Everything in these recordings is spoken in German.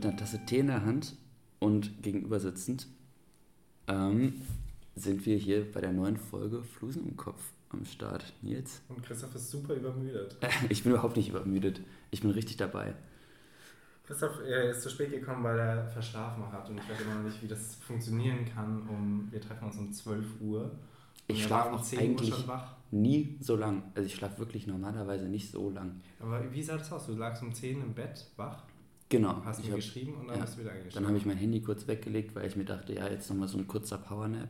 mit einer Tasse Tee in der Hand und gegenüber sitzend ähm, sind wir hier bei der neuen Folge Flusen im Kopf am Start. Nils? Und Christoph ist super übermüdet. Ich bin überhaupt nicht übermüdet. Ich bin richtig dabei. Christoph er ist zu spät gekommen, weil er verschlafen hat und ich weiß immer noch nicht, wie das funktionieren kann. Um, wir treffen uns um 12 Uhr. Ich schlafe auch eigentlich nie so lang. Also ich schlafe wirklich normalerweise nicht so lang. Aber wie sah das aus? Du lagst um 10 im Bett wach? Genau. Hast du geschrieben und dann ja, bist du wieder eingeschlafen? Dann habe ich mein Handy kurz weggelegt, weil ich mir dachte, ja, jetzt nochmal so ein kurzer Powernap.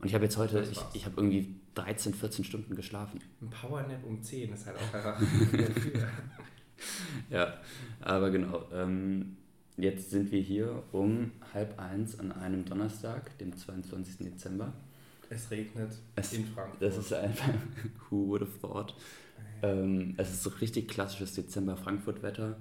Und ich habe jetzt heute, ich, ich habe irgendwie 13, 14 Stunden geschlafen. Ein Powernap um 10 ist halt auch einfach Ja, aber genau. Ähm, jetzt sind wir hier um halb eins an einem Donnerstag, dem 22. Dezember. Es regnet es, in Frankfurt. Das ist einfach, who would have thought. Ähm, es ist so richtig klassisches Dezember-Frankfurt-Wetter.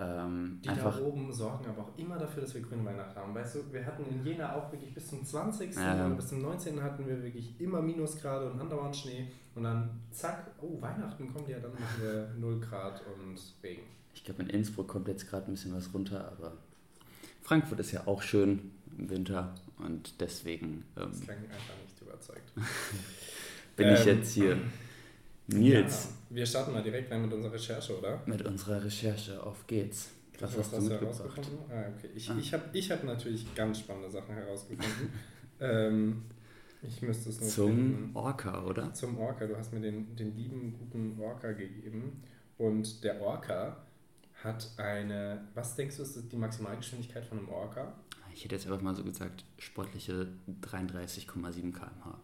Ähm, die da oben sorgen aber auch immer dafür, dass wir grüne Weihnachten haben. Weißt du, wir hatten in Jena auch wirklich bis zum 20. Ja. oder bis zum 19. hatten wir wirklich immer Minusgrade und andauernd Schnee. Und dann zack, oh, Weihnachten kommt ja, dann wir 0 Grad und Regen. Ich glaube, in Innsbruck kommt jetzt gerade ein bisschen was runter, aber Frankfurt ist ja auch schön im Winter und deswegen. Ähm, das klang einfach nicht überzeugt. bin ähm, ich jetzt hier. Nils. Ja, wir starten mal direkt rein mit unserer Recherche, oder? Mit unserer Recherche, auf geht's. Was, hast, hast du herausgefunden? Ah, okay. Ich, ah. ich habe ich hab natürlich ganz spannende Sachen herausgefunden. ähm, ich müsste es nur Zum finden. Orca, oder? Zum Orca. Du hast mir den, den lieben, guten Orca gegeben. Und der Orca hat eine, was denkst du, ist die Maximalgeschwindigkeit von einem Orca? Ich hätte jetzt einfach mal so gesagt, sportliche 33,7 km/h.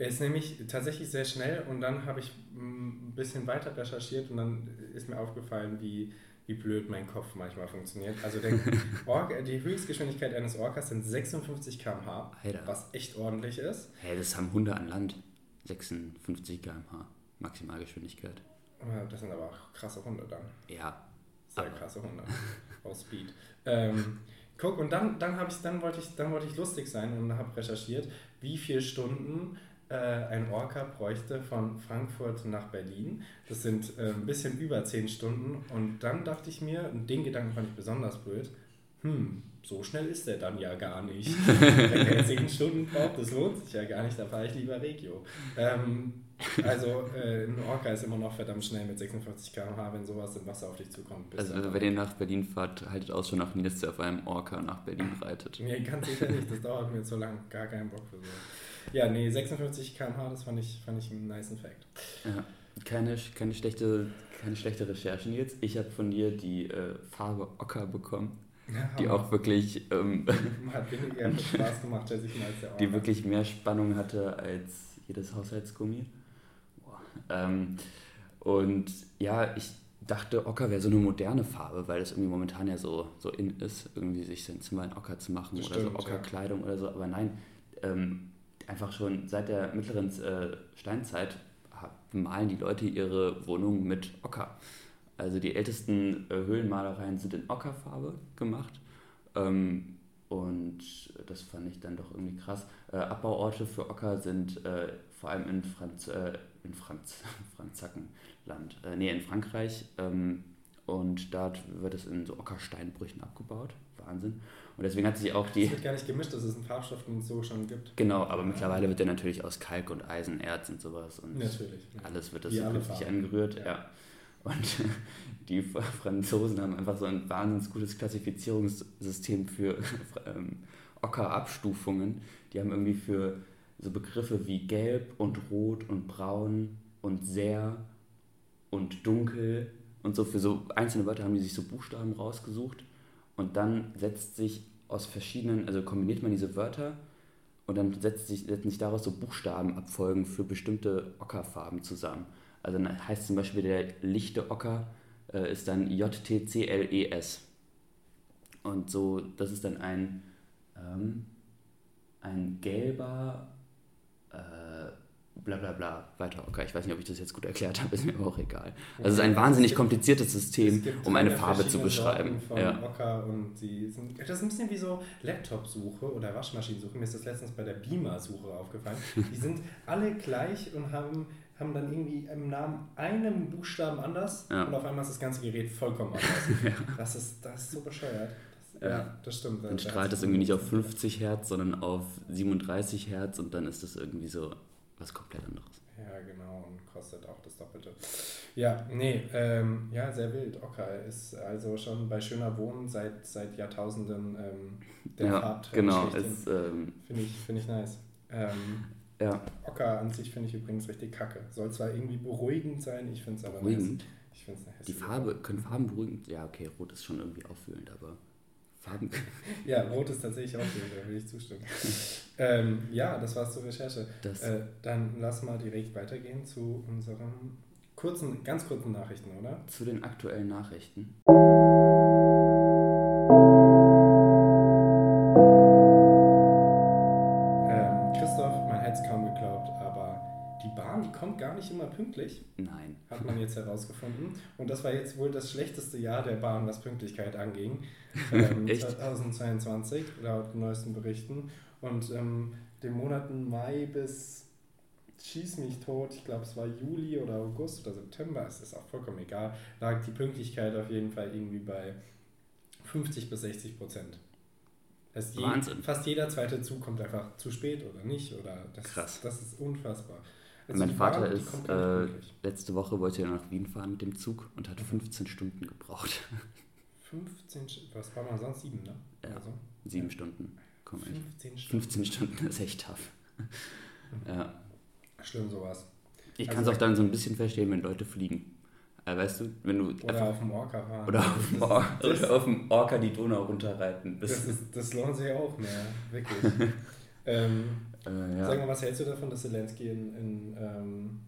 Er ist nämlich tatsächlich sehr schnell und dann habe ich ein bisschen weiter recherchiert und dann ist mir aufgefallen, wie, wie blöd mein Kopf manchmal funktioniert. Also der Orca, die Höchstgeschwindigkeit eines Orcas sind 56 km/h, was echt ordentlich ist. Hey, das haben Hunde an Land. 56 km/h Maximalgeschwindigkeit. Das sind aber auch krasse Hunde dann. Ja. Sehr krasse Hunde. Aus Speed. Ähm, guck, und dann, dann, ich, dann, wollte ich, dann wollte ich lustig sein und habe recherchiert, wie viele Stunden äh, ein Orca bräuchte von Frankfurt nach Berlin. Das sind äh, ein bisschen über zehn Stunden. Und dann dachte ich mir, und den Gedanken fand ich besonders blöd, hm, so schnell ist der dann ja gar nicht. Wenn er zehn Stunden braucht, das lohnt sich ja gar nicht, da fahre ich lieber Regio. Ähm, also äh, ein Orca ist immer noch verdammt schnell mit 56 km/h, wenn sowas im Wasser auf dich zukommt. Also wenn ihr nach Berlin fahrt, haltet aus schon nach Nils, der auf einem Orca nach Berlin reitet. Nee, ganz sicher nicht, das dauert mir zu lang, gar keinen Bock für so. Ja, nee, 56 km/h, das fand ich, fand ich einen nice Fact. Ja, keine, keine, schlechte, keine schlechte Recherche jetzt. Ich habe von dir die äh, Farbe Ocker bekommen. Ja, die auch wirklich ähm, hat weniger Spaß gemacht als ich als der Orca. Die wirklich mehr Spannung hatte als jedes Haushaltsgummi. Ähm, und ja, ich dachte, Ocker wäre so eine moderne Farbe, weil das irgendwie momentan ja so, so in ist, irgendwie sich sein Zimmer in Ocker zu machen das oder stimmt, so Ockerkleidung ja. oder so. Aber nein, ähm, einfach schon seit der mittleren äh, Steinzeit malen die Leute ihre Wohnungen mit Ocker. Also die ältesten äh, Höhlenmalereien sind in Ockerfarbe gemacht. Ähm, und das fand ich dann doch irgendwie krass. Äh, Abbauorte für Ocker sind äh, vor allem in, Franz, äh, in Franz, Franzackenland, äh, nee, in Frankreich. Ähm, und dort wird es in so Ockersteinbrüchen abgebaut. Wahnsinn. Und deswegen hat sich auch die. Es wird gar nicht gemischt, dass es einen Farbstoff, den es so schon gibt. Genau, aber mittlerweile wird der natürlich aus Kalk und Eisen, Erz und sowas. Und natürlich. Alles wird das so künstlich angerührt, ja. ja. Und die Franzosen haben einfach so ein wahnsinnig gutes Klassifizierungssystem für ähm, Ockerabstufungen. Die haben irgendwie für so Begriffe wie gelb und rot und braun und sehr und dunkel und so für so einzelne Wörter haben die sich so Buchstaben rausgesucht und dann setzt sich aus verschiedenen, also kombiniert man diese Wörter und dann setzt sich, setzen sich daraus so Buchstabenabfolgen für bestimmte Ockerfarben zusammen. Also dann heißt zum Beispiel der lichte Ocker äh, ist dann JTCLES. Und so, das ist dann ein, ähm, ein gelber bla bla bla weiter Ocker. Ich weiß nicht, ob ich das jetzt gut erklärt habe, ist mir aber auch egal. Also es ist ein wahnsinnig kompliziertes System, um eine Farbe zu beschreiben. Von ja. Ocker und die sind, das ist ein bisschen wie so Laptop-Suche oder Waschmaschinensuche. Mir ist das letztens bei der Beamer-Suche aufgefallen. Die sind alle gleich und haben haben dann irgendwie im Namen einen Buchstaben anders Ja. und auf einmal ist das ganze Gerät vollkommen anders. das, ist, das ist so bescheuert. Das, ja. Ja. das stimmt. Dann strahlt es irgendwie nicht auf ein- 50 Hertz, sondern auf 37 Hertz und dann ist das irgendwie so was komplett anderes. Ja, genau, und kostet auch das Doppelte. Ja, nee, ähm, ja, sehr wild. Okay, ist also schon bei schöner Wohnen seit, seit Jahrtausenden ähm, der ja, Farbtrend. genau. ähm, Finde ich, find ich nice. Ähm, ja, Ocker an sich finde ich übrigens richtig kacke. Soll zwar irgendwie beruhigend sein, ich finde es aber beruhigend. nice. Ich finde es eine Die Farbe, können Farben beruhigend? Ja, okay, rot ist schon irgendwie auffühlend, aber Farben. Ja, rot ist tatsächlich auch schön, da will ich zustimmen. ähm, ja, das war's zur Recherche. Äh, dann lass mal direkt weitergehen zu unseren kurzen, ganz kurzen Nachrichten, oder? zu den aktuellen Nachrichten. Kommt gar nicht immer pünktlich, Nein. hat man jetzt herausgefunden. Und das war jetzt wohl das schlechteste Jahr der Bahn, was Pünktlichkeit anging. Ähm, Echt? 2022, laut neuesten Berichten. Und ähm, den Monaten Mai bis Schieß mich tot, ich glaube es war Juli oder August oder September, es ist auch vollkommen egal, lag die Pünktlichkeit auf jeden Fall irgendwie bei 50 bis 60 Prozent. Das je, Wahnsinn. Fast jeder zweite Zug kommt einfach zu spät oder nicht. Oder das, Krass. Das ist unfassbar. Mein die Vater Bahn, ist äh, letzte Woche wollte er nach Wien fahren mit dem Zug und hat 15 Stunden gebraucht. 15, Sch- was war man sonst? Sieben, ne? Ja. Also, Sieben Stunden. Komm, echt. 15 Stunden. 15 Stunden ist echt tough. Ja. Schlimm sowas. Ich Also kann es auch dann so ein bisschen verstehen, wenn Leute fliegen. Äh, weißt du, wenn du Oder einfach auf dem Orca fahren. oder auf, dem Or oder auf dem Orca die Donau runterreiten. Das, Das, ist, das lohnt sich auch mehr, wirklich. ähm, äh, Sag ja, mal, was hältst du davon, dass Zelensky in, in ähm,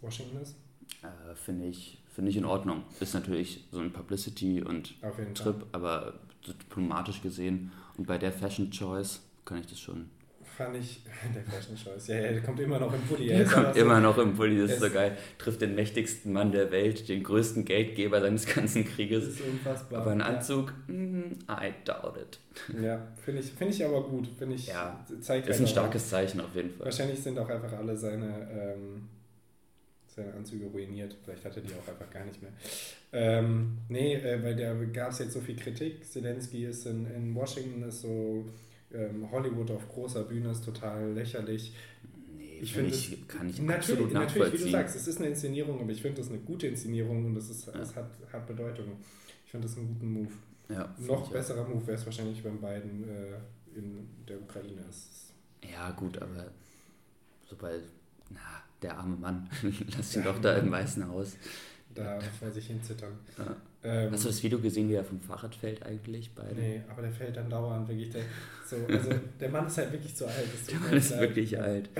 Washington ist? äh, finde ich, finde ich in Ordnung. Ist natürlich so ein Publicity und jeden Fall. Trip, aber diplomatisch gesehen und bei der Fashion Choice kann ich das schon. Fand ich, der Fashion Choice. Ja, ja, der kommt immer noch im Pulli. Der kommt so- immer noch im Pulli, das ist so geil. Trifft den mächtigsten Mann der Welt, den größten Geldgeber seines ganzen Das Krieges. ist unfassbar. Aber ein Ja. Anzug, mm, I doubt it. Ja, finde ich, find ich aber gut. Finde ich, Ja, zeigt Ist halt ein auch- starkes Zeichen auf jeden Fall. Wahrscheinlich sind auch einfach alle seine, ähm, seine Anzüge ruiniert. Vielleicht hat er die auch einfach gar nicht mehr. Ähm, nee, äh, weil da gab es jetzt so viel Kritik. Zelensky ist in, in Washington, ist so ähm, Hollywood auf großer Bühne, ist total lächerlich. Nee, Ich finde kann ich Natürlich, absolut natürlich, wie du nachvollziehen. sagst, es ist eine Inszenierung, aber ich finde das eine gute Inszenierung und es, ist, es hat, hat Bedeutung. Ich finde das einen guten Move. ja, Noch ich auch. besserer Move wäre es wahrscheinlich, wenn Biden äh, in der Ukraine ist. Ja, gut, aber sobald, na, der arme Mann, lass ihn doch da im. Weißen Haus. Da vor sich hin zittern. Ja. Ähm, Hast du das Video gesehen, wie er vom Fahrrad fällt eigentlich? Beide? Nee, aber der fällt dann dauernd wirklich. Der, so, also der Mann ist halt wirklich zu alt. Der Mann ist leid. wirklich alt.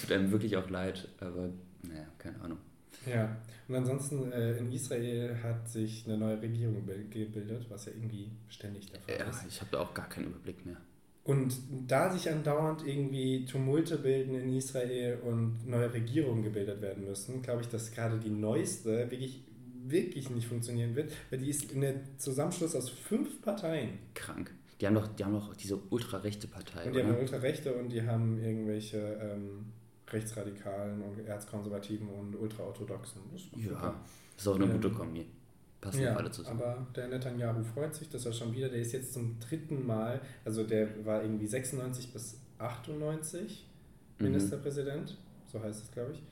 Tut einem wirklich auch leid, aber naja, keine Ahnung. Ja, und ansonsten äh, in Israel hat sich eine neue Regierung bil- gebildet, was ja irgendwie ständig der Fall Ja, ist. ich habe da auch gar keinen Überblick mehr. Und da sich andauernd irgendwie Tumulte bilden in Israel und neue Regierungen gebildet werden müssen, glaube ich, dass gerade die neueste wirklich, wirklich nicht funktionieren wird, weil die ist in Zusammenschluss aus fünf Parteien. Krank. Die haben doch, die haben doch diese ultrarechte Partei, Und die haben oder? eine Ultrarechte und die haben irgendwelche ähm, Rechtsradikalen und Erzkonservativen und Ultraorthodoxen. Das Ja, super. ist auch eine Ähm, gute Kombi. Passen Ja, alle zusammen. aber der Netanyahu freut sich, dass er schon wieder, der ist jetzt zum dritten Mal, also der war irgendwie 96 bis 98 Mhm. Ministerpräsident, so heißt es, glaube ich.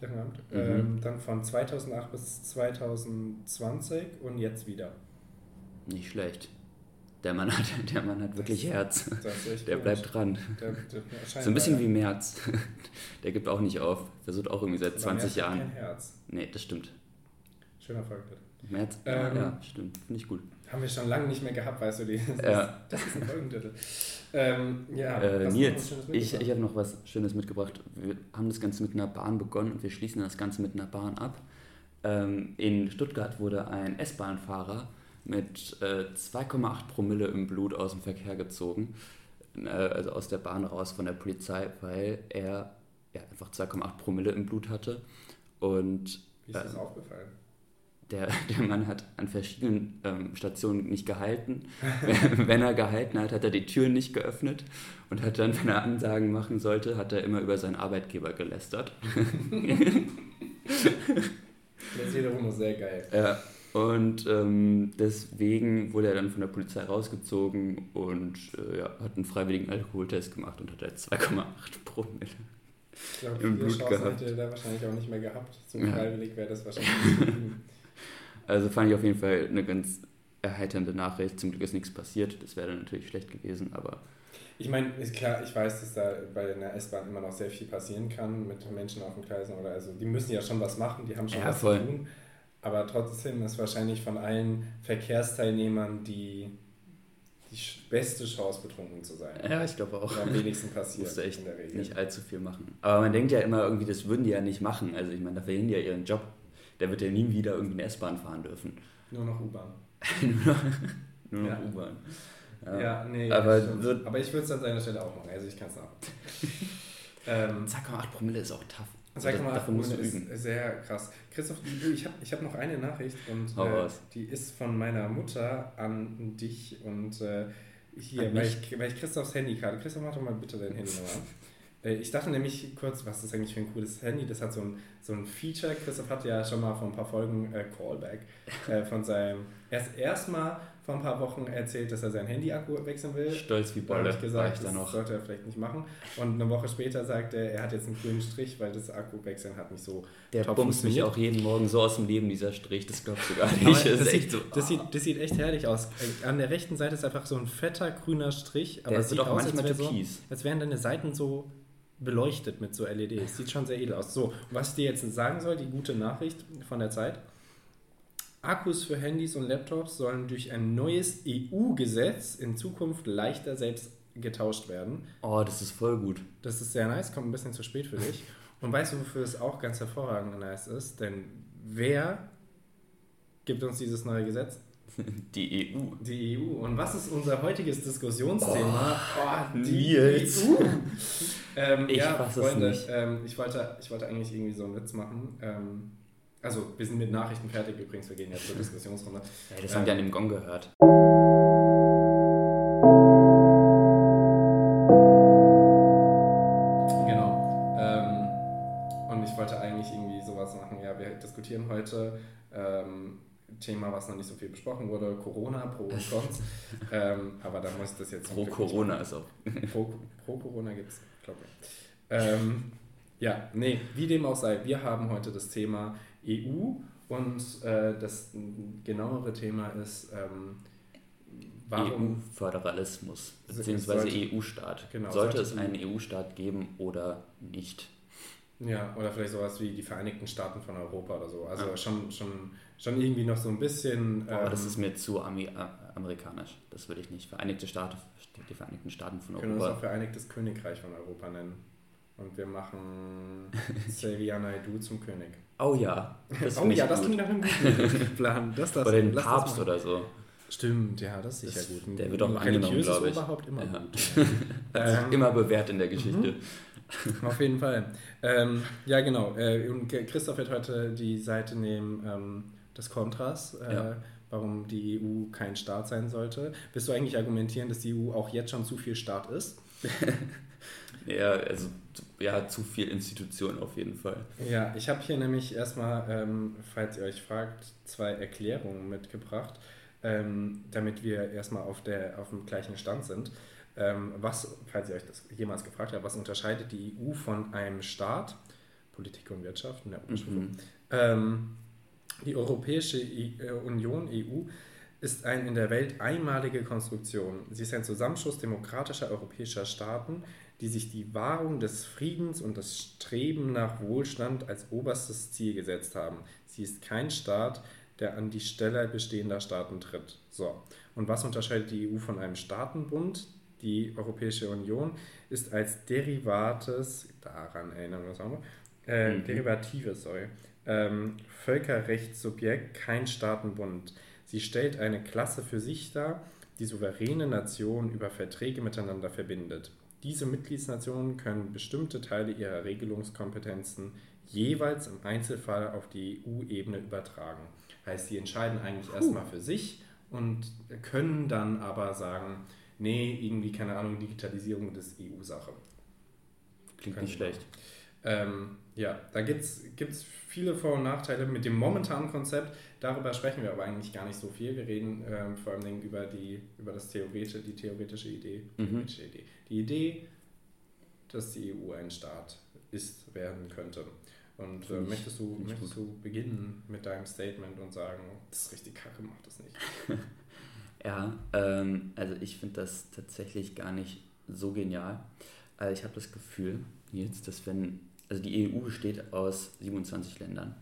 Mhm. Ähm, dann von 2008 bis 2020 und jetzt wieder. Nicht schlecht. Der Mann hat, der Mann hat wirklich Herz. Das ist echt Der gut. bleibt dran. Der, der, So ein bisschen wie Merz. Der gibt auch nicht auf. Versucht auch irgendwie seit 20 Jahren. Kein Herz. Nee, das stimmt. Schöner Folgetitel. Merz, Ähm, ja, stimmt. Finde ich gut. Haben wir schon lange nicht mehr gehabt, weißt du, die, das, Ja. ist, das ist ein Folgentitel. Ähm, ja, Äh, Nils, ich, ich habe noch was Schönes mitgebracht. Wir haben das Ganze mit einer Bahn begonnen und wir schließen das Ganze mit einer Bahn ab. Ähm, in Stuttgart wurde ein S-Bahn-Fahrer mit äh, 2,8 Promille im Blut aus dem Verkehr gezogen, äh, also aus der Bahn raus von der Polizei, weil er ja, einfach 2,8 Promille im Blut hatte. Und Wie ist das äh, aufgefallen? Der, der Mann hat an verschiedenen ähm, Stationen nicht gehalten. wenn, er gehalten hat, hat er die Türen nicht geöffnet und hat dann, wenn er Ansagen machen sollte, hat er immer über seinen Arbeitgeber gelästert. das ist wiederum sehr geil. Ja, und ähm, deswegen wurde er dann von der Polizei rausgezogen und äh, ja, hat einen freiwilligen Alkoholtest gemacht und hat halt 2,8 Promille Ich glaube, viele Blut Chancen gehabt. hätte er da wahrscheinlich auch nicht mehr gehabt. So freiwillig wäre das wahrscheinlich nicht. Also fand ich auf jeden Fall eine ganz erheiternde Nachricht. Zum Glück ist nichts passiert. Das wäre dann natürlich schlecht gewesen, aber Ich meine, ist klar, ich weiß, dass da bei einer S-Bahn immer noch sehr viel passieren kann mit Menschen auf den Gleisen oder also die müssen ja schon was machen, die haben schon Ja, was voll. zu tun. Aber trotzdem ist wahrscheinlich von allen Verkehrsteilnehmern die, die beste Chance, betrunken zu sein. ja, ich glaube auch. Oder am wenigsten passiert Musste echt in der Regel. nicht allzu viel machen. Aber man denkt ja immer irgendwie, das würden die ja nicht machen. Also ich meine, da verlieren die ja ihren Job. Der wird ja nie wieder irgendwie eine S-Bahn fahren dürfen. Nur noch U-Bahn. Nur noch Ja. U-Bahn. Ja, nee. Aber wird- aber ich würde es an seiner Stelle auch machen. Also ich kann es auch. ähm, 2,8 Promille ist auch tough. Sag Also du ist üben. sehr krass. Christoph, ich habe ich hab noch eine Nachricht und äh, die ist von meiner Mutter an dich und äh, hier, weil ich, weil ich Christophs Handykarte. Christoph, mach doch mal bitte dein Handy nochmal. Äh, Ich dachte nämlich kurz, was ist eigentlich für ein cooles Handy? Das hat so ein, so ein Feature. Christoph hat ja schon mal vor ein paar Folgen äh, Callback äh, von seinem. Erst erstmal vor ein paar Wochen erzählt, dass er sein Handy-Akku wechseln will. Stolz wie Da Bolle ich war gesagt, ich da das noch. sollte er vielleicht nicht machen. Und eine Woche später sagt er, er hat jetzt einen grünen Strich, weil das Akkuwechseln hat nicht so Der bumst mich auch jeden Morgen so aus dem Leben, dieser Strich. Das glaubst du gar nicht. Das das, sieht, echt so. das, sieht, das sieht echt herrlich aus. Äh, An der rechten Seite ist einfach so ein fetter grüner Strich, aber es sieht auch aus, manchmal als, wär so, als wären deine Seiten so beleuchtet mit so LEDs. Sieht schon sehr edel aus. So, was ich dir jetzt sagen soll, die gute Nachricht von der Zeit. Akkus für Handys und Laptops sollen durch ein neues EU-Gesetz in Zukunft leichter selbst getauscht werden. Oh, das ist voll gut. Das ist sehr nice, kommt ein bisschen zu spät für dich. Und weißt du, wofür es auch ganz hervorragend nice ist? Denn wer gibt uns dieses neue Gesetz? Die EU. Die EU. Und was ist unser heutiges Diskussionsthema? Oh, Nils. EU. ähm, Ich ja, es Freunde, nicht. Ähm, ich, wollte, ich wollte eigentlich irgendwie so einen Witz machen. Ähm, also, wir sind mit Nachrichten fertig übrigens, wir gehen jetzt zur Diskussionsrunde. Ja, das haben die an dem Gong gehört. Genau. Ähm, und ich wollte eigentlich irgendwie sowas machen. Ja, wir diskutieren heute ähm, Thema, was noch nicht so viel besprochen wurde: Corona, Pro und Cons. ähm, aber da muss ich das jetzt. Pro Corona ist auch. Pro, Pro Corona gibt es, glaube ich. Ähm, ja, nee, wie dem auch sei, wir haben heute das Thema EU und äh, das genauere Thema ist, ähm. EU-Föderalismus, beziehungsweise EU-Staat. Genau, sollte sollte es einen EU-Staat geben oder nicht? Ja, oder vielleicht sowas wie die Vereinigten Staaten von Europa oder so. Also Ja. schon, schon, schon irgendwie noch so ein bisschen. Aber ähm, das ist mir zu Ami a- amerikanisch. Das würde ich nicht. Vereinigte Staaten, die Vereinigten Staaten von wir können uns auch Europa. Vereinigtes Königreich von Europa nennen. Und wir machen Xavier Naidoo zum König. Oh ja, das oh ja, das gut. klingt nach einem guten Plan. Das, das, Oder den das Papst oder so. Stimmt, ja, das ist Das- sicher gut. Ein der wird auch angenommen, religiöses glaub ich. Oberhaupt immer Ja. gut. Ähm, immer bewährt in der Geschichte. Auf jeden Fall. Ähm, ja, genau. Äh, und Christoph wird heute die Seite nehmen ähm, des Kontras, äh, Ja. warum die EU kein Staat sein sollte. Willst du eigentlich argumentieren, dass die EU auch jetzt schon zu viel Staat ist? Ja, also ja, zu viel Institution auf jeden Fall. Ja, ich habe hier nämlich erstmal, ähm, falls ihr euch fragt, zwei Erklärungen mitgebracht, ähm, damit wir erstmal auf, der, auf dem gleichen Stand sind. Ähm, was, falls ihr euch das jemals gefragt habt, was unterscheidet die EU von einem Staat, Politik und Wirtschaft in der Umschrift? Mhm. Die Europäische äh, Union, EU, ist eine in der Welt einmalige Konstruktion. Sie ist ein Zusammenschluss demokratischer europäischer Staaten, die sich die Wahrung des Friedens und das Streben nach Wohlstand als oberstes Ziel gesetzt haben. Sie ist kein Staat, der an die Stelle bestehender Staaten tritt. So. Und was unterscheidet die EU von einem Staatenbund? Die Europäische Union ist als Derivates, daran erinnern wir uns auch mal, äh, Mhm. Derivatives, sorry, ähm, Völkerrechtssubjekt, kein Staatenbund. Sie stellt eine Klasse für sich dar, die souveräne Nationen über Verträge miteinander verbindet. Diese Mitgliedsnationen können bestimmte Teile ihrer Regelungskompetenzen jeweils im Einzelfall auf die EU-Ebene übertragen. Heißt, sie entscheiden eigentlich erstmal für sich und können dann aber sagen, nee, irgendwie, keine Ahnung, Digitalisierung das EU-Sache. Klingt Können nicht schlecht. Ähm, ja, da gibt es viele Vor- und Nachteile mit dem momentanen Konzept. Darüber sprechen wir aber eigentlich gar nicht so viel. Wir reden ähm, vor allem über, die, über das theoretische, die theoretische Idee, mhm. theoretische Idee. Die Idee, dass die EU ein Staat ist, werden könnte. Und äh, möchtest, du, möchtest du beginnen mit deinem Statement und sagen, das ist richtig kacke, mach das nicht? ja, ähm, also ich finde das tatsächlich gar nicht so genial. Also ich habe das Gefühl jetzt, dass wenn, also die EU besteht aus 27 Ländern.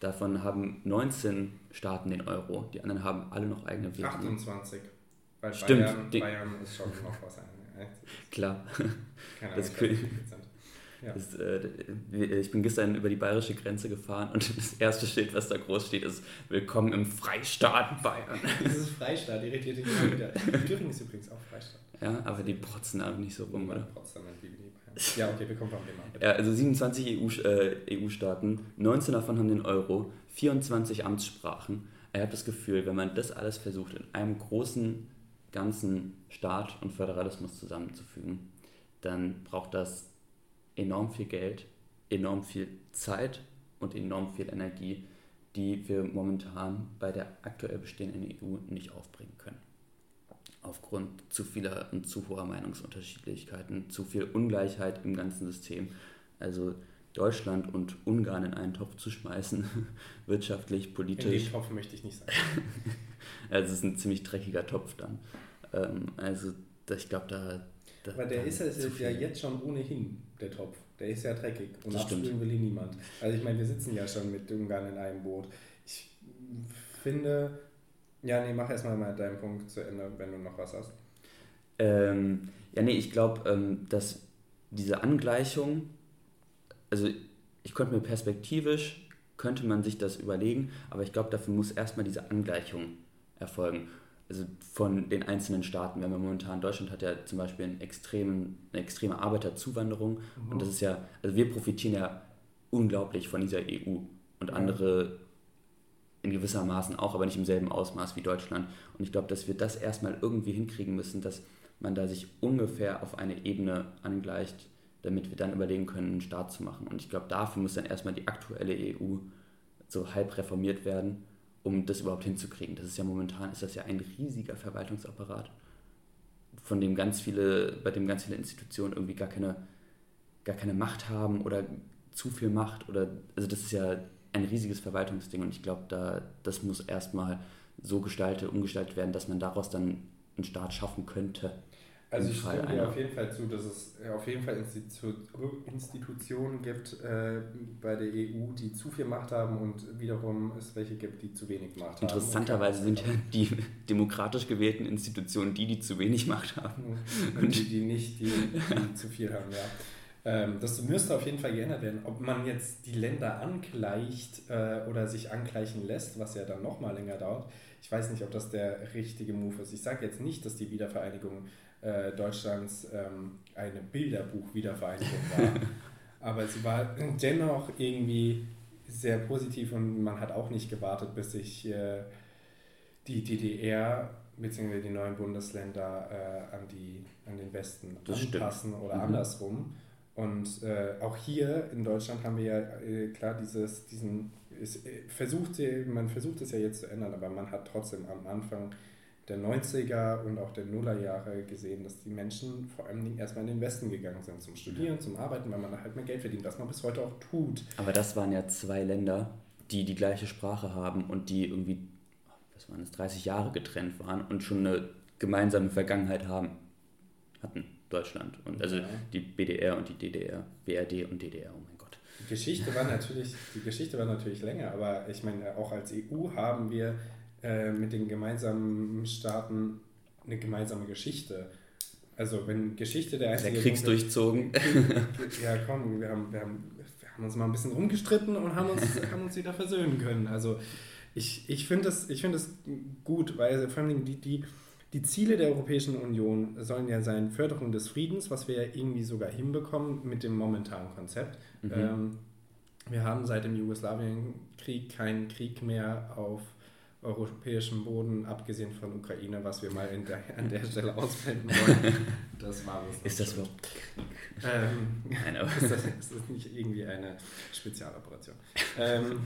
Davon haben 19 Staaten den Euro, die anderen haben alle noch eigene Währung. 28. Weil Stimmt. Bayern, Bayern ist schon noch was. Klar. Keine das Ahnung, ja. Das, äh, ich bin gestern über die bayerische Grenze gefahren und das erste Schild, was da groß steht, ist Willkommen im Freistaat Bayern. Das ist Freistaat, irritiert dich immer wieder. Thüringen ist übrigens auch Freistaat. Ja, aber die protzen aber nicht so rum, oder? Protzen die Bayern. Ja, okay, wir kommen vom Thema. Ja, also 27 EU-Staaten, äh, EU 19 davon haben den Euro, 24 Amtssprachen. Ich habe das Gefühl, wenn man das alles versucht, in einem großen, ganzen Staat und Föderalismus zusammenzufügen, dann braucht das enorm viel Geld, enorm viel Zeit und enorm viel Energie, die wir momentan bei der aktuell bestehenden EU nicht aufbringen können. Aufgrund zu vieler und zu hoher Meinungsunterschiedlichkeiten, zu viel Ungleichheit im ganzen System. Also Deutschland und Ungarn in einen Topf zu schmeißen, wirtschaftlich, politisch. In den Topf möchte ich nicht sein. also es ist ein ziemlich dreckiger Topf dann. Ähm, also ich glaube, da, da, Aber der ist es ja jetzt schon ohnehin der Topf. Der ist ja dreckig und das abspülen will ihn niemand. Also ich meine, wir sitzen ja schon mit Ungarn in einem Boot. Ich finde, ja, nee, mach erstmal mal deinen Punkt zu Ende, wenn du noch was hast. Ähm, ja, nee, ich glaube, ähm, dass diese Angleichung, also ich könnte mir perspektivisch, könnte man sich das überlegen, aber ich glaube, dafür muss erstmal diese Angleichung erfolgen also von den einzelnen Staaten. Wir haben ja momentan, Deutschland hat ja zum Beispiel einen extremen, eine extreme Arbeiterzuwanderung mhm. und das ist ja, also wir profitieren ja unglaublich von dieser EU und andere in gewissermaßen auch, aber nicht im selben Ausmaß wie Deutschland. Und ich glaube, dass wir das erstmal irgendwie hinkriegen müssen, dass man da sich ungefähr auf eine Ebene angleicht, damit wir dann überlegen können, einen Staat zu machen. Und ich glaube, dafür muss dann erstmal die aktuelle EU so halb reformiert werden um das überhaupt hinzukriegen. Das ist ja momentan ist das ja ein riesiger Verwaltungsapparat, von dem ganz viele, bei dem ganz viele Institutionen irgendwie gar keine, gar keine Macht haben oder zu viel Macht oder also das ist ja ein riesiges Verwaltungsding und ich glaube, da das muss erstmal so gestaltet, umgestaltet werden, dass man daraus dann einen Staat schaffen könnte. Also ich stimme dir auf jeden Fall zu, dass es auf jeden Fall Institu Institutionen gibt äh, bei der EU, die zu viel Macht haben und wiederum es welche gibt, die zu wenig Macht haben. Interessanterweise sind ja die demokratisch gewählten Institutionen die, die zu wenig Macht haben. Und die, die nicht, die, die zu viel haben, ja. Ähm, das müsste auf jeden Fall geändert werden. Ob man jetzt die Länder angleicht äh, oder sich angleichen lässt, was ja dann nochmal länger dauert, ich weiß nicht, ob das der richtige Move ist. Ich sage jetzt nicht, dass die Wiedervereinigung äh, Deutschlands ähm, eine Bilderbuch-Wiedervereinigung war. Aber sie war dennoch irgendwie sehr positiv und man hat auch nicht gewartet, bis sich äh, die DDR bzw. die neuen Bundesländer äh, an, die, an den Westen das anpassen stimmt. oder mhm. andersrum. Und äh, auch hier in Deutschland haben wir ja äh, klar dieses, diesen, ist, äh, versucht, man versucht es ja jetzt zu ändern, aber man hat trotzdem am Anfang der 90er und auch der Nullerjahre gesehen, dass die Menschen vor allem erstmal in den Westen gegangen sind, zum Studieren, zum Arbeiten, weil man halt mehr Geld verdient, was man bis heute auch tut. Aber das waren ja zwei Länder, die die gleiche Sprache haben und die irgendwie, was waren das, 30 Jahre getrennt waren und schon eine gemeinsame Vergangenheit haben, hatten, Deutschland. Und also ja. die BDR und die DDR, BRD und DDR, oh mein Gott. Die Geschichte war natürlich, die Geschichte war natürlich länger, aber ich meine, auch als EU haben wir äh, mit den gemeinsamen Staaten eine gemeinsame Geschichte. Also wenn Geschichte der einzige... Der Kriegs durchzogen. Ja, komm, wir haben, wir, haben, wir haben uns mal ein bisschen rumgestritten und haben uns, haben uns wieder versöhnen können. Also ich, ich finde das, find das gut, weil vor allem die, die, die Ziele der Europäischen Union sollen ja sein Förderung des Friedens, was wir ja irgendwie sogar hinbekommen mit dem momentanen Konzept. Mhm. Ähm, wir haben seit dem Jugoslawienkrieg keinen Krieg mehr auf europäischem Boden, abgesehen von Ukraine, was wir mal der, an der Stelle ausblenden wollen. Das war es. Ist das überhaupt Krieg? Ähm, Nein, aber ist das, ist das nicht irgendwie eine Spezialoperation? ähm,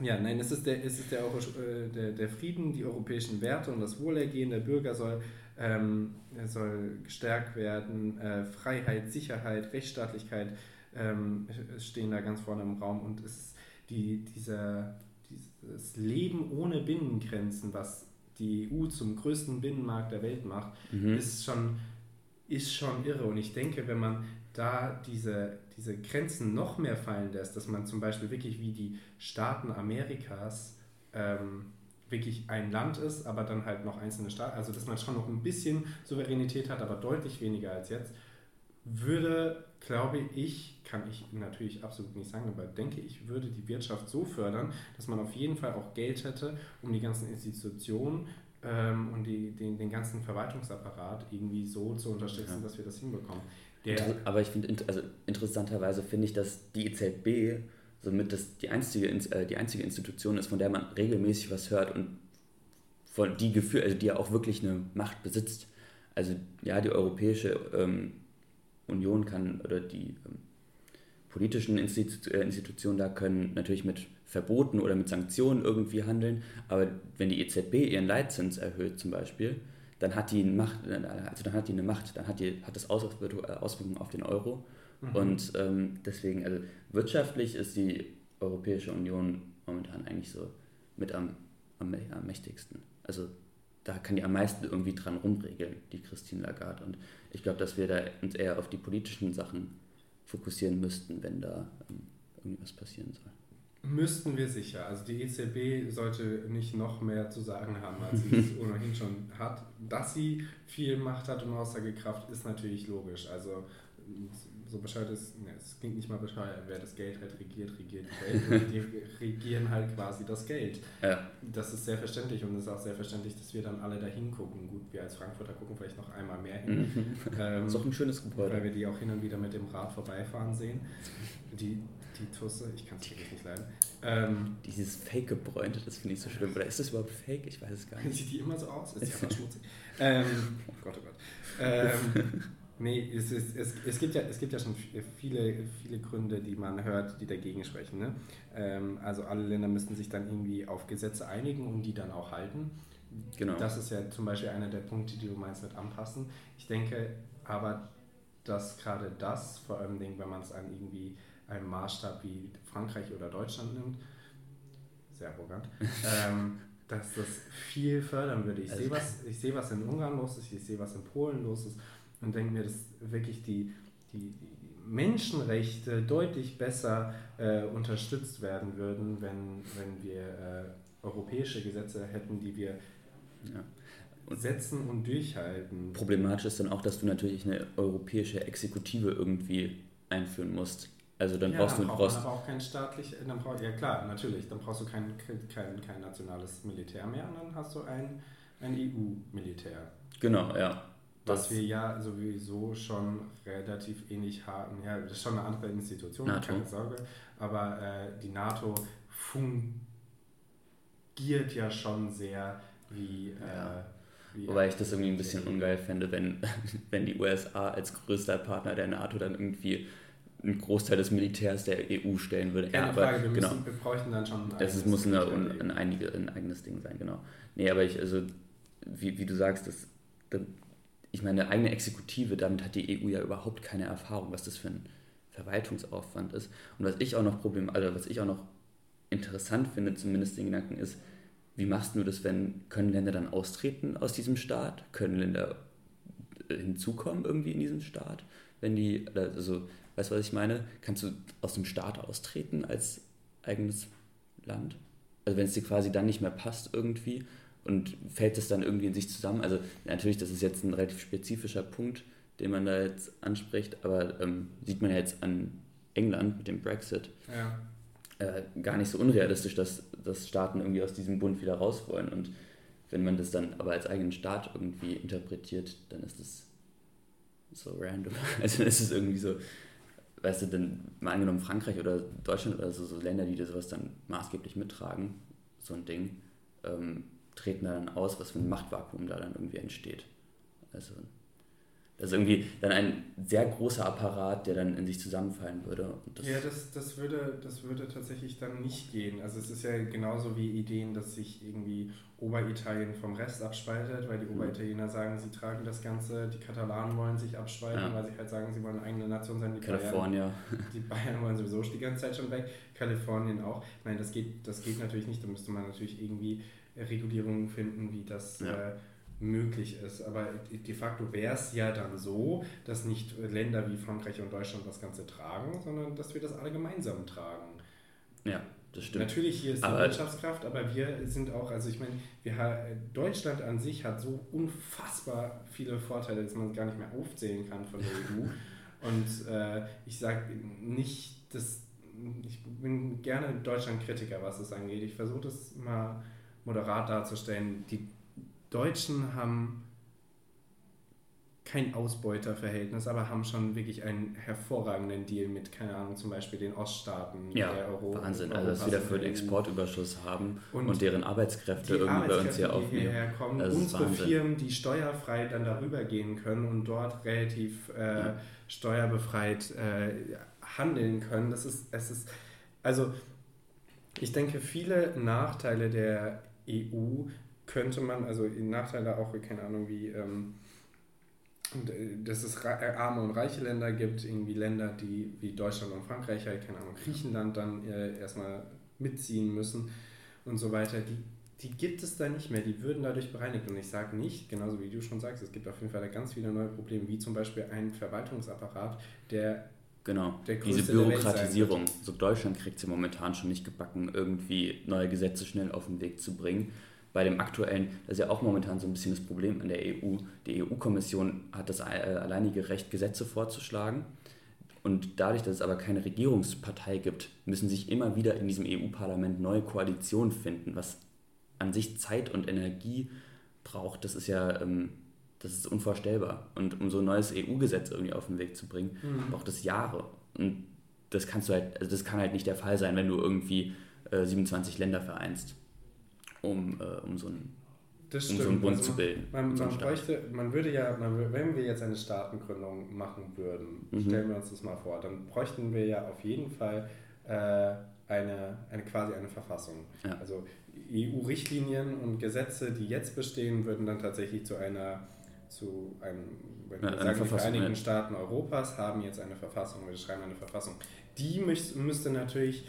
ja, nein, es ist, der, es ist der, äh, der, der Frieden, die europäischen Werte und das Wohlergehen der Bürger soll, ähm, soll gestärkt werden. Äh, Freiheit, Sicherheit, Rechtsstaatlichkeit ähm, stehen da ganz vorne im Raum und es ist die, dieser, dieses Leben ohne Binnengrenzen, was die EU zum größten Binnenmarkt der Welt macht, mhm. ist, schon, ist schon irre. Und ich denke, wenn man da diese, diese Grenzen noch mehr fallen lässt, dass man zum Beispiel wirklich wie die Staaten Amerikas ähm, wirklich ein Land ist, aber dann halt noch einzelne Staaten, also dass man schon noch ein bisschen Souveränität hat, aber deutlich weniger als jetzt, würde, glaube ich, kann ich natürlich absolut nicht sagen, aber denke ich, würde die Wirtschaft so fördern, dass man auf jeden Fall auch Geld hätte, um die ganzen Institutionen ähm, und die, den, den ganzen Verwaltungsapparat irgendwie so zu unterstützen, ja. dass wir das hinbekommen. Der, aber ich finde, also interessanterweise finde ich, dass die EZB somit das die einzige, äh, die einzige Institution ist, von der man regelmäßig was hört und von die Gefühl, also die ja auch wirklich eine Macht besitzt. Also ja, die Europäische ähm, Union kann oder die ähm, politischen Institu äh, Institutionen da können natürlich mit Verboten oder mit Sanktionen irgendwie handeln, aber wenn die EZB ihren Leitzins erhöht zum Beispiel, dann hat die eine Macht, also dann hat die eine Macht, dann hat, die, hat das Auswirkungen auf den Euro. Mhm. Und ähm, deswegen, also wirtschaftlich ist die Europäische Union momentan eigentlich so mit am, am, am mächtigsten. Also da kann die am meisten irgendwie dran rumregeln, die Christine Lagarde. Und ich glaube, dass wir da uns eher auf die politischen Sachen fokussieren müssten, wenn da ähm, irgendwas passieren soll. Müssten wir sicher. Also die EZB sollte nicht noch mehr zu sagen haben, als sie es ohnehin schon hat. Dass sie viel Macht hat und Aussagekraft, ist natürlich logisch. Also so bescheuert ist, ne, es klingt nicht mal bescheuert, wer das Geld halt regiert, regiert und die regieren halt quasi das Geld. Ja. Das ist sehr verständlich und es ist auch sehr verständlich, dass wir dann alle da hingucken. Gut, wir als Frankfurter gucken vielleicht noch einmal mehr hin. Mhm. Ähm, ist auch ein schönes Gebäude. Weil wir die auch hin und wieder mit dem Rad vorbeifahren sehen. Die, die Tusse, ich kann es wirklich nicht leiden. Ähm, Dieses Fake-Gebräunte, das finde ich so schlimm. Oder ist das überhaupt Fake? Ich weiß es gar nicht. Sieht die immer so aus? Ist die einfach schmutzig? Ähm, oh Gott, oh Gott. Ähm, Nee, es, ist, es, es, gibt ja, es gibt ja schon viele, viele Gründe, die man hört, die dagegen sprechen. Ne? Ähm, also alle Länder müssten sich dann irgendwie auf Gesetze einigen und die dann auch halten. Genau. Das ist ja zum Beispiel einer der Punkte, die du meinst mit anpassen. Ich denke aber, dass gerade das, vor allem wenn man es an irgendwie einem Maßstab wie Frankreich oder Deutschland nimmt, sehr arrogant, ähm, dass das viel fördern würde. Ich also sehe was, seh, was in Ungarn los ist, ich sehe, was in Polen los ist und denke mir, dass wirklich die, die, die Menschenrechte deutlich besser äh, unterstützt werden würden, wenn, wenn wir äh, europäische Gesetze hätten, die wir ja. und setzen und durchhalten. Problematisch ist dann auch, dass du natürlich eine europäische Exekutive irgendwie einführen musst. Also dann ja, brauchst dann du brauchst aber auch kein staatlich, dann brauch, ja klar, natürlich, dann brauchst du kein, kein, kein nationales Militär mehr und dann hast du ein, ein EU-Militär. Genau, ja. Was wir ja sowieso schon relativ ähnlich haben. Ja, das ist schon eine andere Institution, NATO. keine Sorge. Aber äh, die NATO fungiert ja schon sehr wie. Äh, ja. wie Wobei ich das irgendwie ein bisschen ungeil fände, wenn, wenn die USA als größter Partner der NATO dann irgendwie einen Großteil des Militärs der EU stellen würde. Keine ja, aber Frage, wir, genau, müssen, wir bräuchten dann schon ein Das muss ein, ein, ein, ein eigenes Ding sein, genau. Nee, aber ich, also, wie, wie du sagst, das, ich meine, eine eigene Exekutive, damit hat die EU ja überhaupt keine Erfahrung, was das für ein Verwaltungsaufwand ist. Und was ich auch noch Problem, also was ich auch noch interessant finde, zumindest den Gedanken, ist, wie machst du das, wenn können Länder dann austreten aus diesem Staat? Können Länder äh, hinzukommen irgendwie in diesem Staat? Wenn die, also, weißt du, was ich meine? Kannst du aus dem Staat austreten als eigenes Land? Also wenn es dir quasi dann nicht mehr passt irgendwie, und fällt es dann irgendwie in sich zusammen? Also natürlich, das ist jetzt ein relativ spezifischer Punkt, den man da jetzt anspricht, aber ähm, sieht man ja jetzt an England mit dem Brexit ja. äh, gar nicht so unrealistisch, dass, dass Staaten irgendwie aus diesem Bund wieder raus wollen. Und wenn man das dann aber als eigenen Staat irgendwie interpretiert, dann ist das so random. Also dann ist es irgendwie so, weißt du, dann mal angenommen Frankreich oder Deutschland oder so, so Länder, die sowas dann maßgeblich mittragen, so ein Ding ähm, treten da dann aus, was für ein Machtvakuum da dann irgendwie entsteht. Also das ist irgendwie dann ein sehr großer Apparat, der dann in sich zusammenfallen würde. Das ja, das, das, würde, das würde tatsächlich dann nicht gehen. Also es ist ja genauso wie Ideen, dass sich irgendwie Oberitalien vom Rest abspaltet, weil die mhm. Oberitaliener sagen, sie tragen das Ganze, die Katalanen wollen sich abspalten, ja. weil sie halt sagen, sie wollen eine eigene Nation sein. Die Kalifornien. Bayern, die Bayern wollen sowieso die ganze Zeit schon weg, Kalifornien auch. Nein, das geht, das geht natürlich nicht. Da müsste man natürlich irgendwie Regulierungen finden, wie das... Ja. Äh, möglich ist. Aber de facto wäre es ja dann so, dass nicht Länder wie Frankreich und Deutschland das Ganze tragen, sondern dass wir das alle gemeinsam tragen. Ja, das stimmt. Natürlich hier ist die aber Wirtschaftskraft, aber wir sind auch, also ich meine, wir, Deutschland an sich hat so unfassbar viele Vorteile, dass man gar nicht mehr aufzählen kann von der EU. Und äh, ich sage nicht, dass ich bin gerne Deutschland-Kritiker, was das angeht. Ich versuche das mal moderat darzustellen. Die Deutschen haben kein Ausbeuterverhältnis, aber haben schon wirklich einen hervorragenden Deal mit, keine Ahnung, zum Beispiel den Oststaaten. Ja, der Euro, Wahnsinn. Also, dass wir dafür einen Exportüberschuss haben und, und deren Arbeitskräfte irgendwie bei uns hier aufnehmen. Die hierher kommen, unsere Wahnsinn. Firmen, die steuerfrei dann darüber gehen können und dort relativ äh, ja. steuerbefreit äh, handeln können. Das ist, es ist, also ich denke, viele Nachteile der EU könnte man, also Nachteile auch, keine Ahnung, wie, ähm, äh, dass es äh, arme und reiche Länder gibt, irgendwie Länder, die wie Deutschland und Frankreich, halt, keine Ahnung, Griechenland dann äh, erstmal mitziehen müssen und so weiter, die, die gibt es da nicht mehr, die würden dadurch bereinigt. Und ich sage nicht, genauso wie du schon sagst, es gibt auf jeden Fall ganz viele neue Probleme, wie zum Beispiel ein Verwaltungsapparat, der Genau, diese Bürokratisierung. So Deutschland kriegt es ja momentan schon nicht gebacken, irgendwie neue Gesetze schnell auf den Weg zu bringen bei dem aktuellen, das ist ja auch momentan so ein bisschen das Problem in der EU. Die EU-Kommission hat das äh, alleinige Recht, Gesetze vorzuschlagen. Und dadurch, dass es aber keine Regierungspartei gibt, müssen sich immer wieder in diesem EU-Parlament neue Koalitionen finden, was an sich Zeit und Energie braucht. Das ist ja ähm, das ist unvorstellbar. Und um so ein neues EU-Gesetz irgendwie auf den Weg zu bringen, mhm. braucht es Jahre. Und das kannst du halt, also das kann halt nicht der Fall sein, wenn du irgendwie äh, 27 Länder vereinst um, äh, um so einen das um so einen Bund also zu bilden. Man, man, bräuchte, man würde ja, man, wenn wir jetzt eine Staatengründung machen würden, mhm. stellen wir uns das mal vor, dann bräuchten wir ja auf jeden Fall äh, eine, eine quasi eine Verfassung. Ja. Also EU-Richtlinien und Gesetze, die jetzt bestehen, würden dann tatsächlich zu einer zu einem, wenn ja, wir sagen, die Vereinigten ja. Staaten Europas haben jetzt eine Verfassung, wir schreiben eine Verfassung. Die müsste natürlich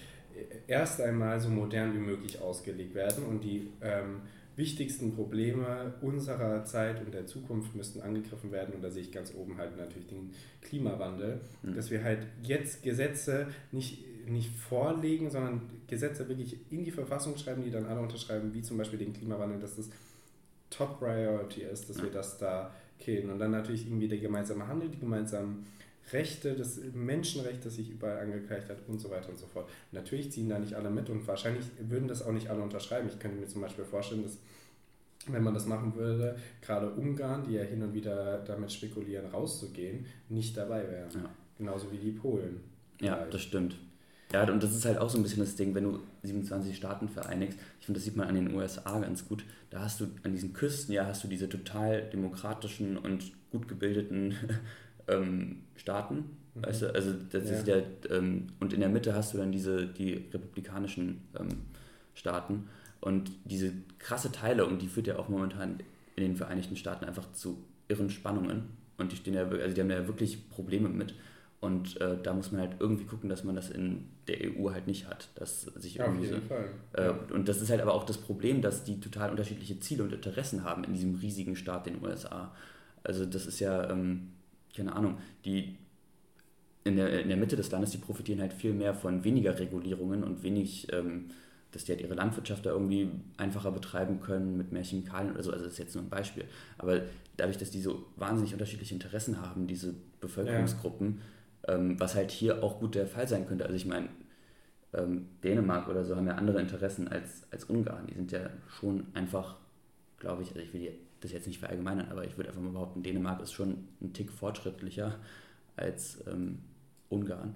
erst einmal so modern wie möglich ausgelegt werden und die ähm, wichtigsten Probleme unserer Zeit und der Zukunft müssten angegriffen werden. Und da sehe ich ganz oben halt natürlich den Klimawandel, mhm. dass wir halt jetzt Gesetze nicht, nicht vorlegen, sondern Gesetze wirklich in die Verfassung schreiben, die dann alle unterschreiben, wie zum Beispiel den Klimawandel, dass das Top Priority ist, dass mhm. wir das da killen. Und dann natürlich irgendwie der gemeinsame Handel, die gemeinsamen Rechte, das Menschenrecht, das sich überall angekreicht hat und so weiter und so fort. Natürlich ziehen da nicht alle mit und wahrscheinlich würden das auch nicht alle unterschreiben. Ich könnte mir zum Beispiel vorstellen, dass wenn man das machen würde, gerade Ungarn, die ja hin und wieder damit spekulieren, rauszugehen, nicht dabei wären. Ja. Genauso wie die Polen. Ja, vielleicht. das stimmt. Ja, und das ist halt auch so ein bisschen das Ding, wenn du 27 Staaten vereinigst. Ich finde, das sieht man an den USA ganz gut. Da hast du an diesen Küsten, ja, hast du diese total demokratischen und gut gebildeten ähm, Staaten. Mhm. Weißt du? Also das ja. ist der, ähm, und in der Mitte hast du dann diese, die republikanischen ähm, Staaten. Und diese krasse Teile, und die führt ja auch momentan in den Vereinigten Staaten einfach zu irren Spannungen. Und die stehen ja, also die haben ja wirklich Probleme mit. Und äh, da muss man halt irgendwie gucken, dass man das in der EU halt nicht hat. Dass sich ja, irgendwie auf jeden so, Fall. Äh, und das ist halt aber auch das Problem, dass die total unterschiedliche Ziele und Interessen haben in diesem riesigen Staat, den USA. Also das ist ja, ähm, keine Ahnung, die in der, in der Mitte des Landes, die profitieren halt viel mehr von weniger Regulierungen und wenig, ähm, dass die halt ihre Landwirtschaft da irgendwie einfacher betreiben können mit mehr Chemikalien oder so. Also das ist jetzt nur ein Beispiel. Aber dadurch, dass die so wahnsinnig unterschiedliche Interessen haben, diese Bevölkerungsgruppen, ja. ähm, was halt hier auch gut der Fall sein könnte. Also ich meine, ähm, Dänemark oder so haben ja andere Interessen als, als Ungarn. Die sind ja schon einfach, glaube ich, also ich will die das jetzt nicht verallgemeinern, aber ich würde einfach mal behaupten, Dänemark ist schon ein Tick fortschrittlicher als ähm, Ungarn.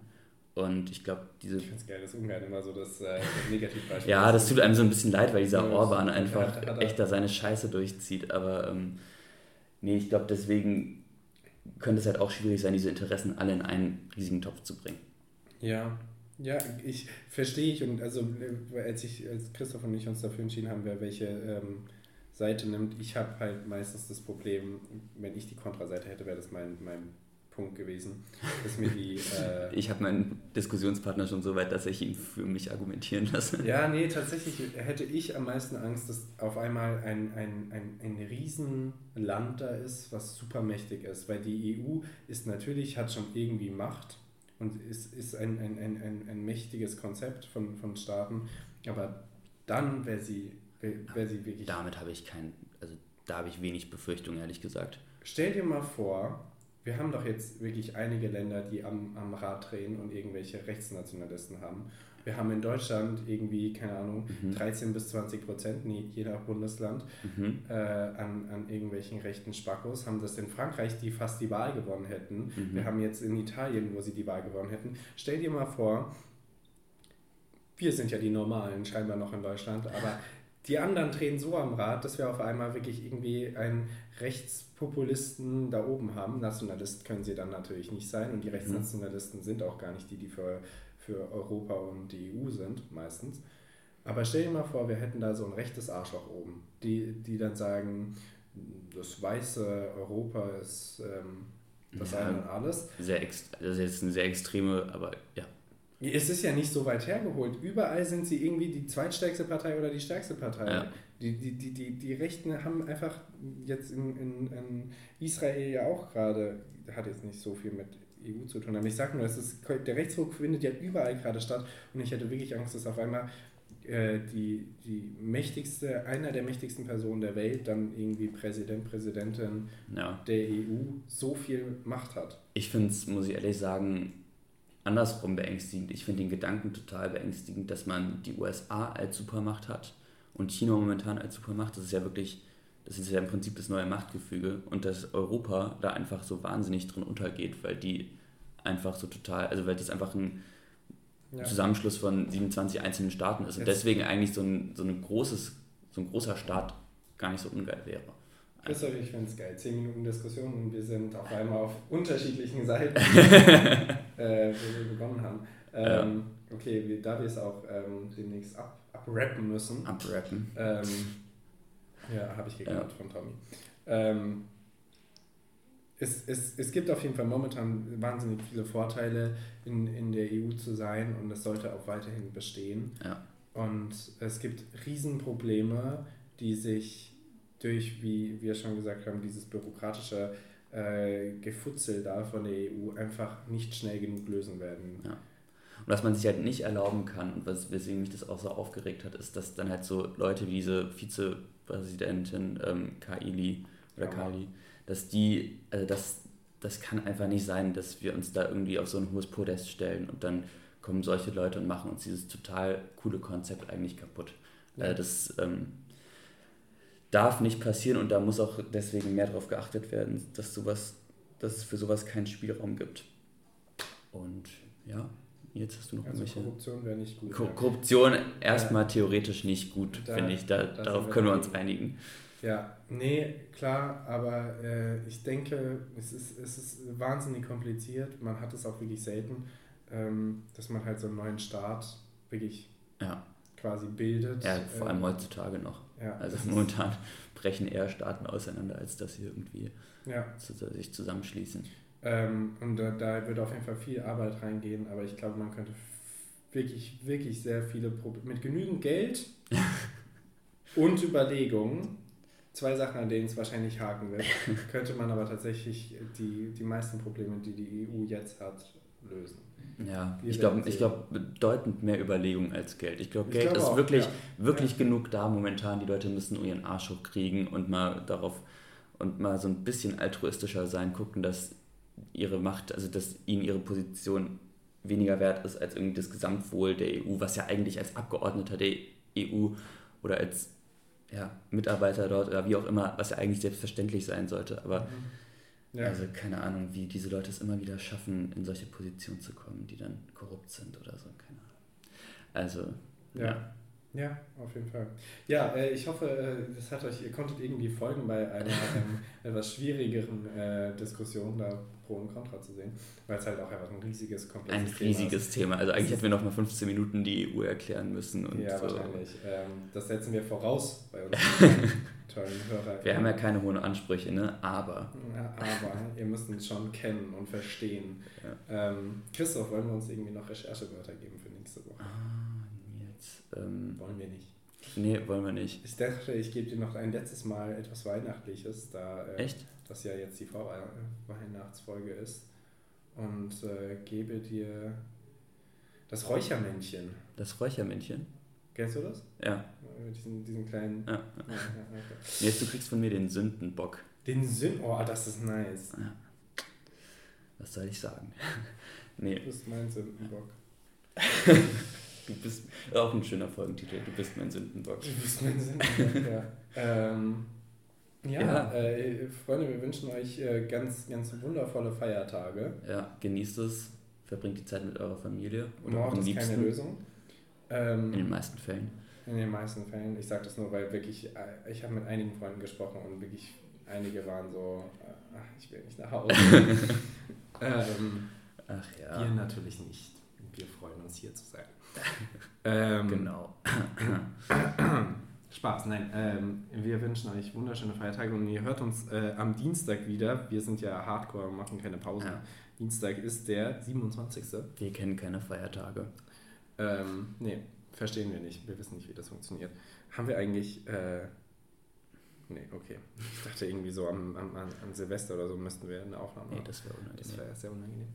Und ich glaube, diese. Ich finde es geil, dass Ungarn immer so das äh, Negativbeispiel Ja, das tut einem so ein bisschen leid, weil dieser Orban einfach ja, echt da seine Scheiße durchzieht. Aber ähm, nee, ich glaube, deswegen könnte es halt auch schwierig sein, diese Interessen alle in einen riesigen Topf zu bringen. Ja, ja, ich verstehe ich. Und also, als ich, als Christoph und ich uns dafür entschieden haben, welche ähm, Seite nimmt, ich habe halt meistens das Problem, wenn ich die Kontraseite hätte, wäre das mein, mein Punkt gewesen, dass mir die. Äh ich habe meinen Diskussionspartner schon so weit, dass ich ihn für mich argumentieren lasse. Ja, nee, tatsächlich hätte ich am meisten Angst, dass auf einmal ein, ein, ein, ein Riesenland da ist, was super mächtig ist. Weil die EU ist natürlich, hat schon irgendwie Macht und ist, ist ein, ein, ein, ein, ein mächtiges Konzept von, von Staaten. Aber dann wäre sie, wär sie wirklich. Damit habe ich kein, also da habe ich wenig Befürchtung, ehrlich gesagt. Stell dir mal vor, wir haben doch jetzt wirklich einige Länder, die am, am Rad drehen und irgendwelche Rechtsnationalisten haben. Wir haben in Deutschland irgendwie, keine Ahnung, mhm. 13 bis 20 Prozent, je nach Bundesland, mhm. äh, an, an irgendwelchen rechten Spackos. Haben das in Frankreich, die fast die Wahl gewonnen hätten. Mhm. Wir haben jetzt in Italien, wo sie die Wahl gewonnen hätten. Stell dir mal vor, wir sind ja die Normalen, scheinbar noch in Deutschland, aber die anderen drehen so am Rad, dass wir auf einmal wirklich irgendwie einen Rechtspopulisten da oben haben. Nationalist können sie dann natürlich nicht sein und die mhm. Rechtsnationalisten sind auch gar nicht die, die für, für Europa und die EU sind, meistens. Aber stell dir mal vor, wir hätten da so ein rechtes Arschloch oben, die, die dann sagen, das weiße Europa ist ähm, das ja, eine und alles. Sehr das ist jetzt eine sehr extreme, aber ja, es ist ja nicht so weit hergeholt. Überall sind sie irgendwie die zweitstärkste Partei oder die stärkste Partei. Ja. Die, die, die, die, die Rechten haben einfach jetzt in, in, in Israel ja auch gerade, hat jetzt nicht so viel mit EU zu tun, aber ich sage nur, es ist, der Rechtsruck findet ja überall gerade statt und ich hätte wirklich Angst, dass auf einmal äh, die, die mächtigste, einer der mächtigsten Personen der Welt dann irgendwie Präsident, Präsidentin ja. der EU so viel Macht hat. Ich finde es, muss ich ehrlich sagen, andersrum beängstigend. Ich finde den Gedanken total beängstigend, dass man die USA als Supermacht hat und China momentan als Supermacht. Das ist ja wirklich, das ist ja im Prinzip das neue Machtgefüge und dass Europa da einfach so wahnsinnig drin untergeht, weil die einfach so total, also weil das einfach ein ja. Zusammenschluss von 27 einzelnen Staaten ist und Jetzt. deswegen eigentlich so ein, so ein großes, so ein großer Staat gar nicht so ungeil wäre. Christoph, ich finde es geil. Zehn Minuten Diskussion und wir sind auf einmal auf unterschiedlichen Seiten, äh, wo wir begonnen haben. Ähm, ja. Okay, wir, da wir es auch ähm, demnächst ab, abrappen müssen. Abrappen. Ähm, ja, habe ich geklaut ja. von Tommy. Ähm, es, es, es gibt auf jeden Fall momentan wahnsinnig viele Vorteile, in, in der EU zu sein und es sollte auch weiterhin bestehen. Ja. Und es gibt Riesenprobleme, die sich durch, wie wir schon gesagt haben, dieses bürokratische äh, Gefutzel da von der EU einfach nicht schnell genug lösen werden. Ja. Und was man sich halt nicht erlauben kann und was, weswegen mich das auch so aufgeregt hat, ist, dass dann halt so Leute wie diese Vizepräsidentin ähm, Kaili oder ja. Kali, dass die, also das, das kann einfach nicht sein, dass wir uns da irgendwie auf so ein hohes Podest stellen und dann kommen solche Leute und machen uns dieses total coole Konzept eigentlich kaputt. Ja. Äh, das ähm, darf nicht passieren und da muss auch deswegen mehr darauf geachtet werden, dass, sowas, dass es für sowas keinen Spielraum gibt. Und ja, jetzt hast du noch also irgendwelche. Korruption wäre nicht gut. Ko ja. Korruption erstmal ja. theoretisch nicht gut, da, finde ich. Da, darauf können wir uns einigen. Ja, nee, klar, aber äh, ich denke, es ist, es ist wahnsinnig kompliziert. Man hat es auch wirklich selten, ähm, dass man halt so einen neuen Staat wirklich ja. Quasi bildet. Ja, vor allem ähm, heutzutage noch. Ja, also momentan brechen eher Staaten auseinander, als dass sie irgendwie ja. zu, sich zusammenschließen. Ähm, und da, da wird auf jeden Fall viel Arbeit reingehen, aber ich glaube, man könnte wirklich, wirklich sehr viele Probleme mit genügend Geld und Überlegungen, zwei Sachen, an denen es wahrscheinlich haken wird, könnte man aber tatsächlich die, die meisten Probleme, die die EU jetzt hat, lösen. Ja, ich glaube ich glaub, bedeutend mehr Überlegung als Geld. Ich glaube, Geld glaub ist auch, wirklich, ja. wirklich ja. genug da momentan. Die Leute müssen ihren Arsch hochkriegen und mal darauf und mal so ein bisschen altruistischer sein, gucken, dass ihre Macht, also dass ihnen ihre Position weniger wert ist als irgendwie das Gesamtwohl der EU, was ja eigentlich als Abgeordneter der EU oder als ja, Mitarbeiter dort oder wie auch immer, was ja eigentlich selbstverständlich sein sollte. Aber mhm. Ja. Also keine Ahnung, wie diese Leute es immer wieder schaffen, in solche Positionen zu kommen, die dann korrupt sind oder so. Keine Ahnung. Also, ja. ja. Ja, auf jeden Fall. Ja, äh, ich hoffe, äh, das hat euch, ihr konntet irgendwie folgen bei einer ähm, etwas schwierigeren äh, Diskussion, da Pro und Contra zu sehen, weil es halt auch einfach ein riesiges, komplexes Ein riesiges Thema, Thema. Also eigentlich hätten wir noch mal 15 Minuten die EU erklären müssen. Und ja, so. wahrscheinlich. Ähm, das setzen wir voraus bei uns. tollen Hörer. Wir haben ja keine hohen Ansprüche, ne? aber. Ja, aber ihr müsst uns schon kennen und verstehen. Ja. Ähm, Christoph, wollen wir uns irgendwie noch Recherchewörter geben für nächste Woche? Ah, jetzt. Ähm, wollen wir nicht. Nee, wollen wir nicht. Ich dachte, ich gebe dir noch ein letztes Mal etwas Weihnachtliches, da äh, Echt? das ja jetzt die Vorweihnachtsfolge ist. Und äh, gebe dir das Räuchermännchen. Das Räuchermännchen? Kennst du das? Ja. Diesen, diesen kleinen. Ja. ja, ja okay. Jetzt, du kriegst von mir den Sündenbock. Den Sünden. Oh, das ist nice. Ja. Was soll ich sagen? nee. Du bist mein Sündenbock. du bist auch ein schöner Folgentitel. Du bist mein Sündenbock. Du bist mein Sündenbock, ja. ähm, ja, ja. Äh, Freunde, wir wünschen euch äh, ganz, ganz wundervolle Feiertage. Ja, genießt es, verbringt die Zeit mit eurer Familie. Oder Mord ist keine Lösung. Ähm, in den meisten Fällen. In den meisten Fällen. Ich sage das nur, weil wirklich, äh, ich habe mit einigen Freunden gesprochen und wirklich einige waren so, ach, ich will nicht nach Hause. ähm, ach ja. Wir natürlich nicht. Wir freuen uns hier zu sein. Ähm, genau. Spaß, nein. Ähm, wir wünschen euch wunderschöne Feiertage und ihr hört uns äh, am Dienstag wieder. Wir sind ja Hardcore, machen keine Pause. Ja. Dienstag ist der 27. Wir kennen keine Feiertage. Ähm, nee, verstehen wir nicht. Wir wissen nicht, wie das funktioniert. Haben wir eigentlich. Äh, nee, okay. Ich dachte irgendwie so am, am, an Silvester oder so müssten wir eine Aufnahme machen. Nee, das wäre unangenehm. Das wäre sehr unangenehm.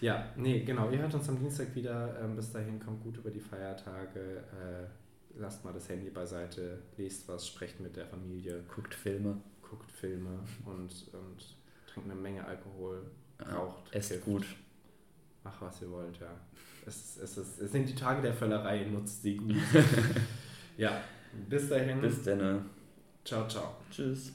Ja, nee, genau. Ihr hört uns am Dienstag wieder. Ähm, bis dahin kommt gut über die Feiertage. Äh, lasst mal das Handy beiseite, lest was, sprecht mit der Familie. Guckt Filme. Guckt Filme und, und trinkt eine Menge Alkohol, raucht. Esst hilft. gut. Macht, was ihr wollt, ja. Es, es, es, es sind die Tage der Völlerei, nutzt sie gut. ja, bis dahin. Bis dann. Ciao, ciao. Tschüss.